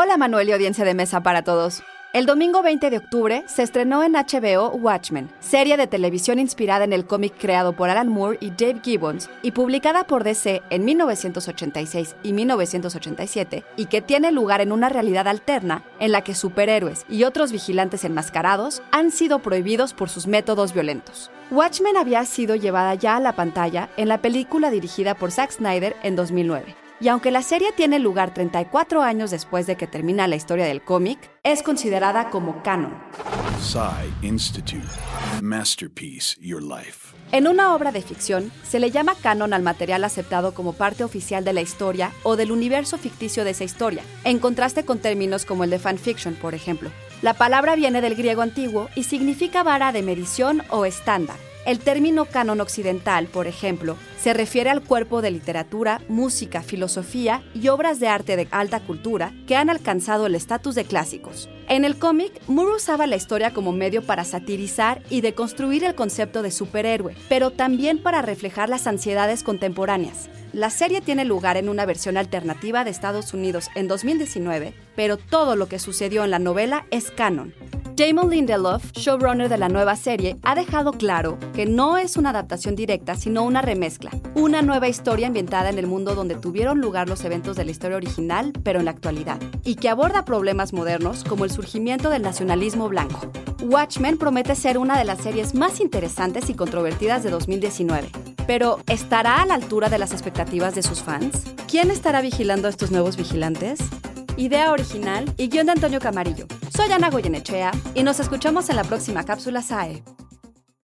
Hola Manuel y audiencia de mesa para todos. El domingo 20 de octubre se estrenó en HBO Watchmen, serie de televisión inspirada en el cómic creado por Alan Moore y Dave Gibbons y publicada por DC en 1986 y 1987 y que tiene lugar en una realidad alterna en la que superhéroes y otros vigilantes enmascarados han sido prohibidos por sus métodos violentos. Watchmen había sido llevada ya a la pantalla en la película dirigida por Zack Snyder en 2009 y aunque la serie tiene lugar 34 años después de que termina la historia del cómic, es considerada como canon. Institute. Masterpiece Your Life. En una obra de ficción, se le llama canon al material aceptado como parte oficial de la historia o del universo ficticio de esa historia, en contraste con términos como el de fanfiction, por ejemplo. La palabra viene del griego antiguo y significa vara de medición o estándar el término canon occidental, por ejemplo, se refiere al cuerpo de literatura, música, filosofía y obras de arte de alta cultura que han alcanzado el estatus de clásicos. En el cómic, Moore usaba la historia como medio para satirizar y deconstruir el concepto de superhéroe, pero también para reflejar las ansiedades contemporáneas. La serie tiene lugar en una versión alternativa de Estados Unidos en 2019, pero todo lo que sucedió en la novela es canon. Damon Lindelof, showrunner de la nueva serie, ha dejado claro que no es una adaptación directa, sino una remezcla, una nueva historia ambientada en el mundo donde tuvieron lugar los eventos de la historia original, pero en la actualidad, y que aborda problemas modernos como el surgimiento del nacionalismo blanco. Watchmen promete ser una de las series más interesantes y controvertidas de 2019. Pero, ¿estará a la altura de las expectativas de sus fans? ¿Quién estará vigilando a estos nuevos vigilantes? Idea original y guion de Antonio Camarillo. Soy Ana Goyenechea y nos escuchamos en la próxima cápsula SAE.